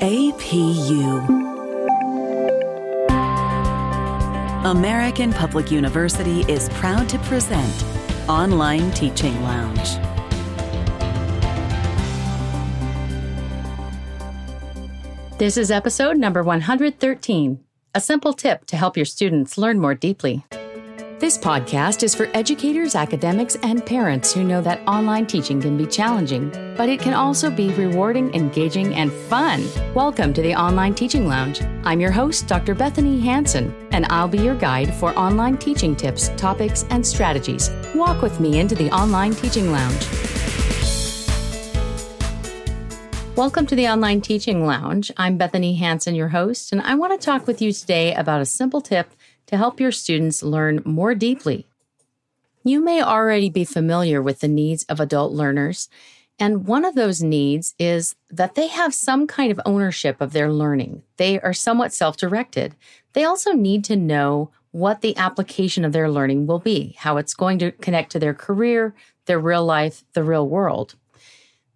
APU. American Public University is proud to present Online Teaching Lounge. This is episode number 113 a simple tip to help your students learn more deeply. This podcast is for educators, academics, and parents who know that online teaching can be challenging, but it can also be rewarding, engaging, and fun. Welcome to the Online Teaching Lounge. I'm your host, Dr. Bethany Hansen, and I'll be your guide for online teaching tips, topics, and strategies. Walk with me into the Online Teaching Lounge. Welcome to the Online Teaching Lounge. I'm Bethany Hansen, your host, and I want to talk with you today about a simple tip to help your students learn more deeply. You may already be familiar with the needs of adult learners, and one of those needs is that they have some kind of ownership of their learning. They are somewhat self directed. They also need to know what the application of their learning will be, how it's going to connect to their career, their real life, the real world.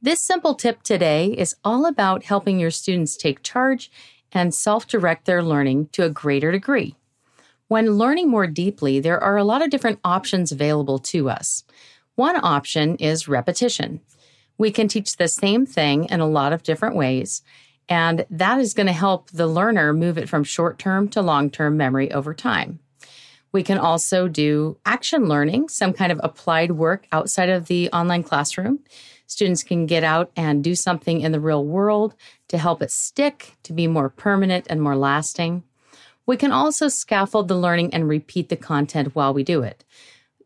This simple tip today is all about helping your students take charge and self direct their learning to a greater degree. When learning more deeply, there are a lot of different options available to us. One option is repetition. We can teach the same thing in a lot of different ways, and that is going to help the learner move it from short term to long term memory over time. We can also do action learning, some kind of applied work outside of the online classroom. Students can get out and do something in the real world to help it stick, to be more permanent and more lasting. We can also scaffold the learning and repeat the content while we do it.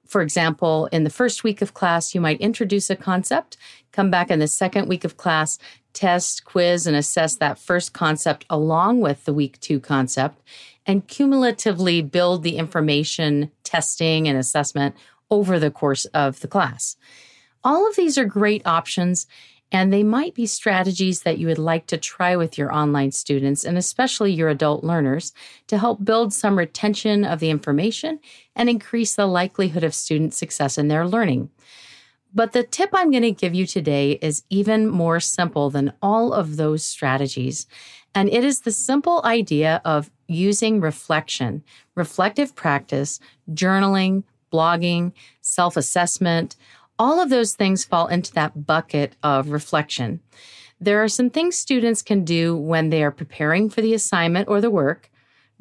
For example, in the first week of class, you might introduce a concept, come back in the second week of class, test, quiz, and assess that first concept along with the week two concept, and cumulatively build the information, testing, and assessment over the course of the class. All of these are great options, and they might be strategies that you would like to try with your online students and especially your adult learners to help build some retention of the information and increase the likelihood of student success in their learning. But the tip I'm going to give you today is even more simple than all of those strategies. And it is the simple idea of using reflection, reflective practice, journaling, blogging, self assessment, all of those things fall into that bucket of reflection. There are some things students can do when they are preparing for the assignment or the work,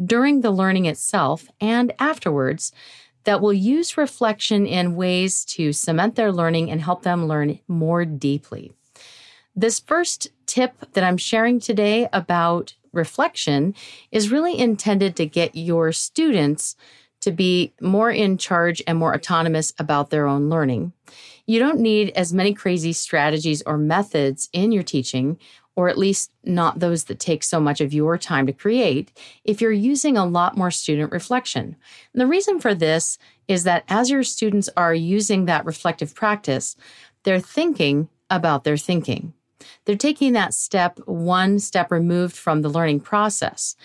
during the learning itself, and afterwards that will use reflection in ways to cement their learning and help them learn more deeply. This first tip that I'm sharing today about reflection is really intended to get your students to be more in charge and more autonomous about their own learning. You don't need as many crazy strategies or methods in your teaching, or at least not those that take so much of your time to create, if you're using a lot more student reflection. And the reason for this is that as your students are using that reflective practice, they're thinking about their thinking. They're taking that step one step removed from the learning process,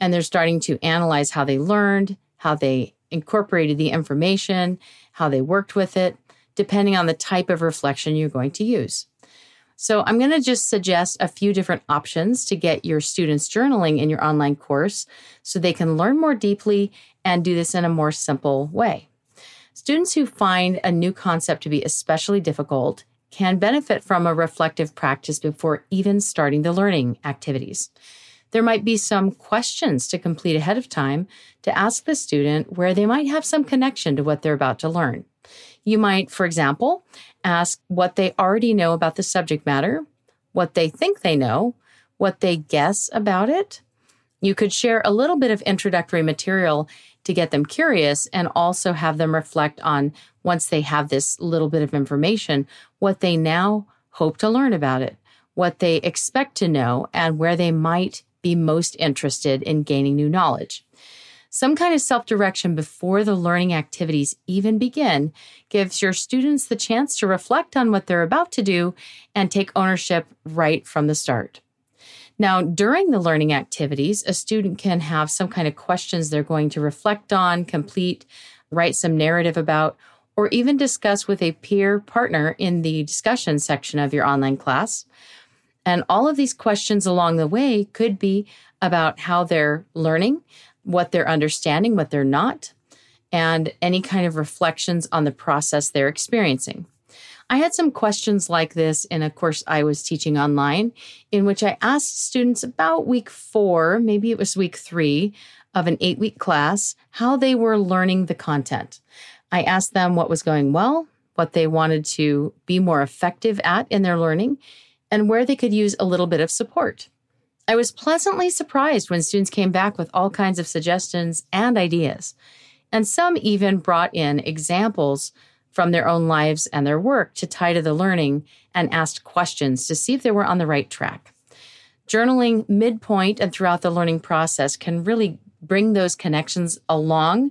and they're starting to analyze how they learned, how they incorporated the information, how they worked with it, depending on the type of reflection you're going to use. So, I'm going to just suggest a few different options to get your students journaling in your online course so they can learn more deeply and do this in a more simple way. Students who find a new concept to be especially difficult can benefit from a reflective practice before even starting the learning activities. There might be some questions to complete ahead of time to ask the student where they might have some connection to what they're about to learn. You might, for example, ask what they already know about the subject matter, what they think they know, what they guess about it. You could share a little bit of introductory material to get them curious and also have them reflect on, once they have this little bit of information, what they now hope to learn about it, what they expect to know, and where they might be most interested in gaining new knowledge. Some kind of self direction before the learning activities even begin gives your students the chance to reflect on what they're about to do and take ownership right from the start. Now, during the learning activities, a student can have some kind of questions they're going to reflect on, complete, write some narrative about, or even discuss with a peer partner in the discussion section of your online class. And all of these questions along the way could be about how they're learning, what they're understanding, what they're not, and any kind of reflections on the process they're experiencing. I had some questions like this in a course I was teaching online, in which I asked students about week four, maybe it was week three of an eight week class, how they were learning the content. I asked them what was going well, what they wanted to be more effective at in their learning, and where they could use a little bit of support. I was pleasantly surprised when students came back with all kinds of suggestions and ideas. And some even brought in examples from their own lives and their work to tie to the learning and asked questions to see if they were on the right track. Journaling midpoint and throughout the learning process can really bring those connections along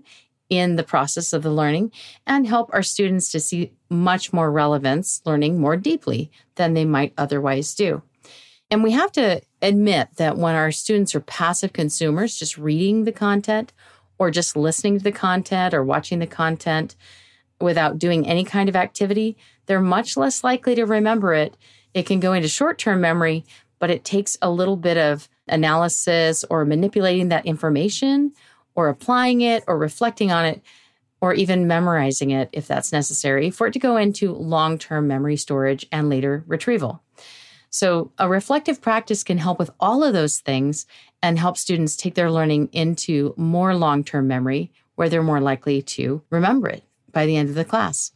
in the process of the learning and help our students to see much more relevance learning more deeply than they might otherwise do. And we have to admit that when our students are passive consumers, just reading the content or just listening to the content or watching the content without doing any kind of activity, they're much less likely to remember it. It can go into short term memory, but it takes a little bit of analysis or manipulating that information or applying it or reflecting on it or even memorizing it if that's necessary for it to go into long term memory storage and later retrieval. So, a reflective practice can help with all of those things and help students take their learning into more long term memory where they're more likely to remember it by the end of the class.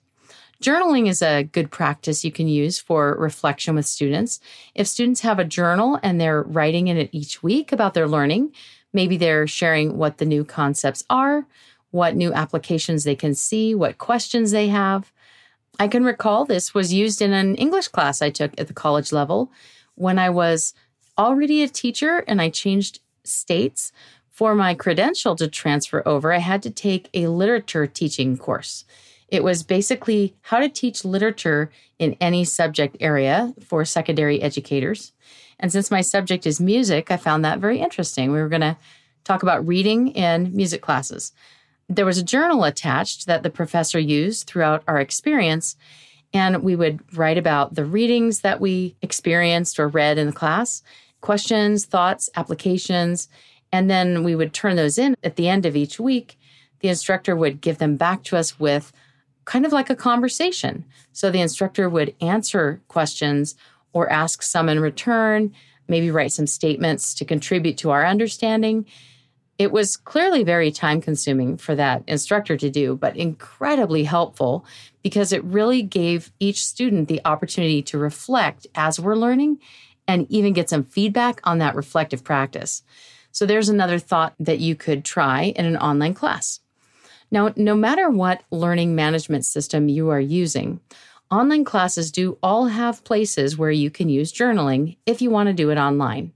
Journaling is a good practice you can use for reflection with students. If students have a journal and they're writing in it each week about their learning, maybe they're sharing what the new concepts are, what new applications they can see, what questions they have. I can recall this was used in an English class I took at the college level when I was already a teacher and I changed states. For my credential to transfer over, I had to take a literature teaching course. It was basically how to teach literature in any subject area for secondary educators. And since my subject is music, I found that very interesting. We were going to talk about reading in music classes. There was a journal attached that the professor used throughout our experience, and we would write about the readings that we experienced or read in the class, questions, thoughts, applications, and then we would turn those in at the end of each week. The instructor would give them back to us with kind of like a conversation. So the instructor would answer questions or ask some in return, maybe write some statements to contribute to our understanding. It was clearly very time consuming for that instructor to do, but incredibly helpful because it really gave each student the opportunity to reflect as we're learning and even get some feedback on that reflective practice. So there's another thought that you could try in an online class. Now, no matter what learning management system you are using, online classes do all have places where you can use journaling if you want to do it online.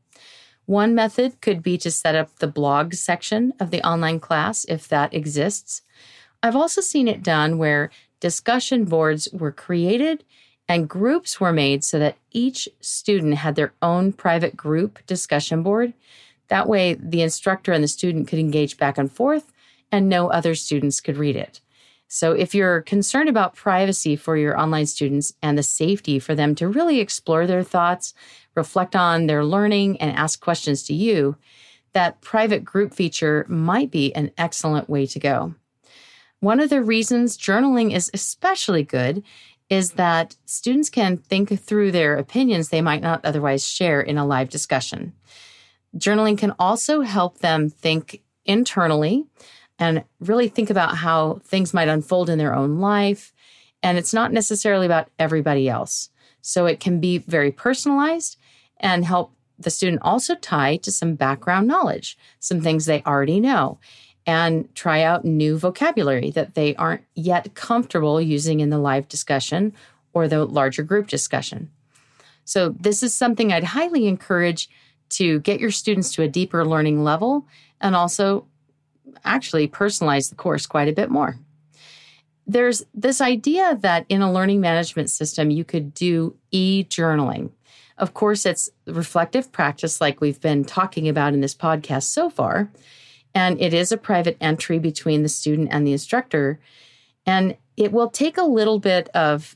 One method could be to set up the blog section of the online class if that exists. I've also seen it done where discussion boards were created and groups were made so that each student had their own private group discussion board. That way, the instructor and the student could engage back and forth, and no other students could read it. So, if you're concerned about privacy for your online students and the safety for them to really explore their thoughts, reflect on their learning, and ask questions to you, that private group feature might be an excellent way to go. One of the reasons journaling is especially good is that students can think through their opinions they might not otherwise share in a live discussion. Journaling can also help them think internally and really think about how things might unfold in their own life. And it's not necessarily about everybody else. So it can be very personalized and help the student also tie to some background knowledge, some things they already know, and try out new vocabulary that they aren't yet comfortable using in the live discussion or the larger group discussion. So, this is something I'd highly encourage to get your students to a deeper learning level and also actually personalize the course quite a bit more. There's this idea that in a learning management system, you could do e journaling. Of course, it's reflective practice, like we've been talking about in this podcast so far. And it is a private entry between the student and the instructor. And it will take a little bit of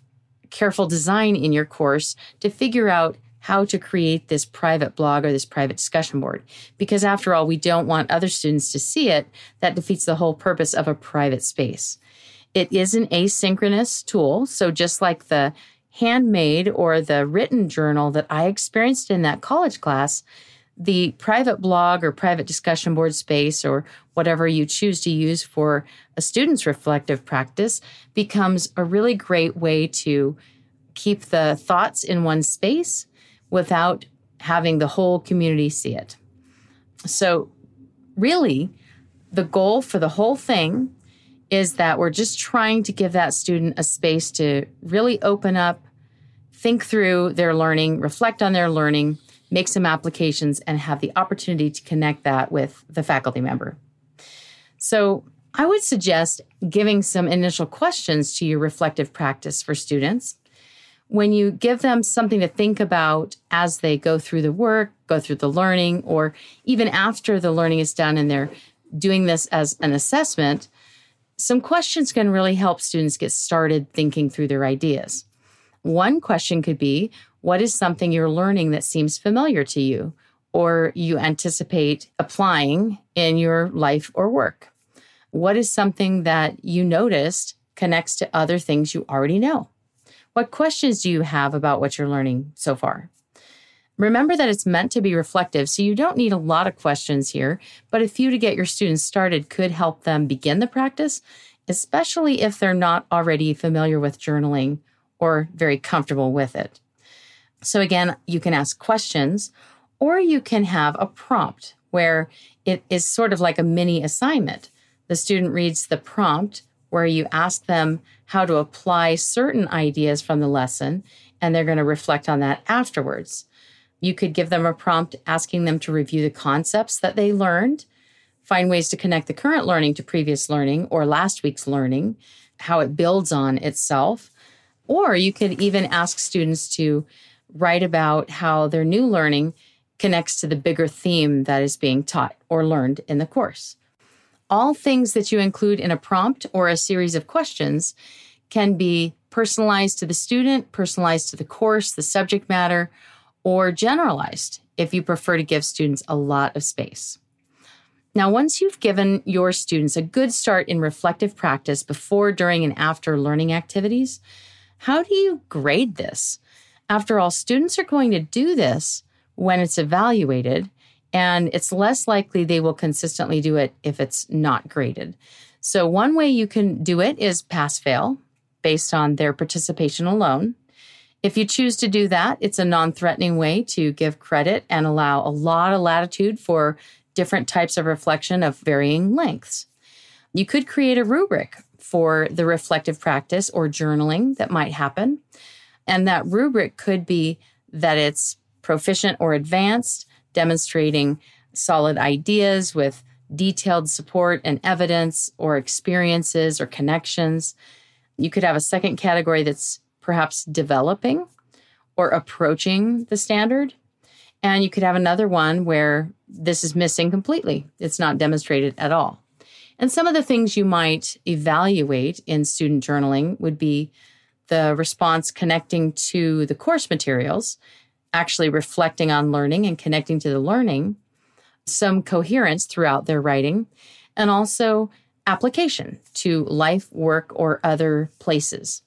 careful design in your course to figure out how to create this private blog or this private discussion board. Because after all, we don't want other students to see it. That defeats the whole purpose of a private space. It is an asynchronous tool. So just like the handmade or the written journal that I experienced in that college class, the private blog or private discussion board space or whatever you choose to use for a student's reflective practice becomes a really great way to keep the thoughts in one space without having the whole community see it. So, really, the goal for the whole thing is that we're just trying to give that student a space to really open up, think through their learning, reflect on their learning, make some applications, and have the opportunity to connect that with the faculty member. So, I would suggest giving some initial questions to your reflective practice for students when you give them something to think about as they go through the work, go through the learning, or even after the learning is done and they're doing this as an assessment, some questions can really help students get started thinking through their ideas. One question could be What is something you're learning that seems familiar to you or you anticipate applying in your life or work? What is something that you noticed connects to other things you already know? What questions do you have about what you're learning so far? Remember that it's meant to be reflective, so you don't need a lot of questions here, but a few to get your students started could help them begin the practice, especially if they're not already familiar with journaling or very comfortable with it. So, again, you can ask questions or you can have a prompt where it is sort of like a mini assignment. The student reads the prompt where you ask them how to apply certain ideas from the lesson, and they're going to reflect on that afterwards. You could give them a prompt asking them to review the concepts that they learned, find ways to connect the current learning to previous learning or last week's learning, how it builds on itself. Or you could even ask students to write about how their new learning connects to the bigger theme that is being taught or learned in the course. All things that you include in a prompt or a series of questions can be personalized to the student, personalized to the course, the subject matter, or generalized if you prefer to give students a lot of space. Now, once you've given your students a good start in reflective practice before, during, and after learning activities, how do you grade this? After all, students are going to do this when it's evaluated, and it's less likely they will consistently do it if it's not graded. So, one way you can do it is pass fail based on their participation alone. If you choose to do that, it's a non threatening way to give credit and allow a lot of latitude for different types of reflection of varying lengths. You could create a rubric for the reflective practice or journaling that might happen. And that rubric could be that it's proficient or advanced, demonstrating solid ideas with detailed support and evidence or experiences or connections. You could have a second category that's perhaps developing or approaching the standard. And you could have another one where this is missing completely. It's not demonstrated at all. And some of the things you might evaluate in student journaling would be the response connecting to the course materials actually reflecting on learning and connecting to the learning, some coherence throughout their writing, and also application to life, work, or other places.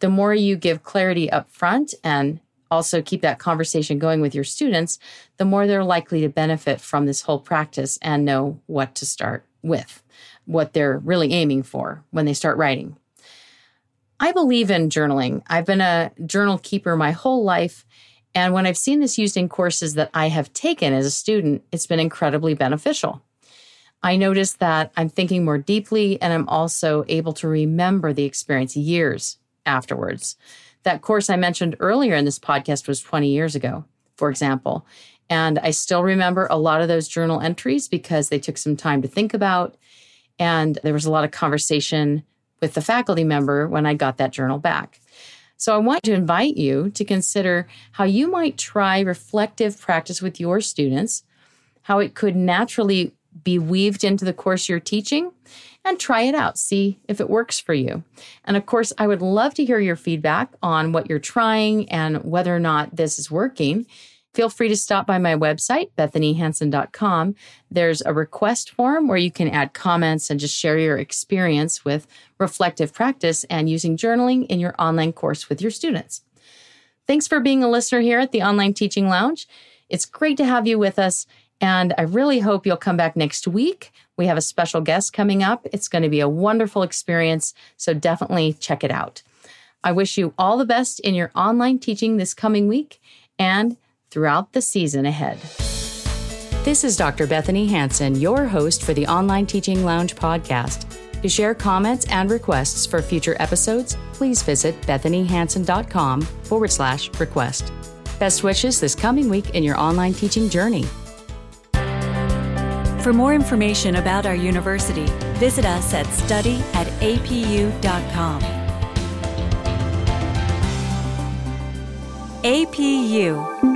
The more you give clarity up front and also keep that conversation going with your students, the more they're likely to benefit from this whole practice and know what to start with, what they're really aiming for when they start writing. I believe in journaling. I've been a journal keeper my whole life, and when I've seen this used in courses that I have taken as a student, it's been incredibly beneficial. I notice that I'm thinking more deeply and I'm also able to remember the experience years afterwards. That course I mentioned earlier in this podcast was 20 years ago, for example. And I still remember a lot of those journal entries because they took some time to think about. And there was a lot of conversation with the faculty member when I got that journal back. So I want to invite you to consider how you might try reflective practice with your students, how it could naturally be weaved into the course you're teaching and try it out. See if it works for you. And of course, I would love to hear your feedback on what you're trying and whether or not this is working. Feel free to stop by my website, bethanyhansen.com. There's a request form where you can add comments and just share your experience with reflective practice and using journaling in your online course with your students. Thanks for being a listener here at the Online Teaching Lounge. It's great to have you with us, and I really hope you'll come back next week. We have a special guest coming up. It's going to be a wonderful experience, so definitely check it out. I wish you all the best in your online teaching this coming week and throughout the season ahead. This is Dr. Bethany Hansen, your host for the Online Teaching Lounge podcast. To share comments and requests for future episodes, please visit bethanyhansen.com forward slash request. Best wishes this coming week in your online teaching journey. For more information about our university, visit us at study at apu.com. APU